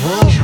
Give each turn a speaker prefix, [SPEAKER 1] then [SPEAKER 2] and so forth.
[SPEAKER 1] whoa.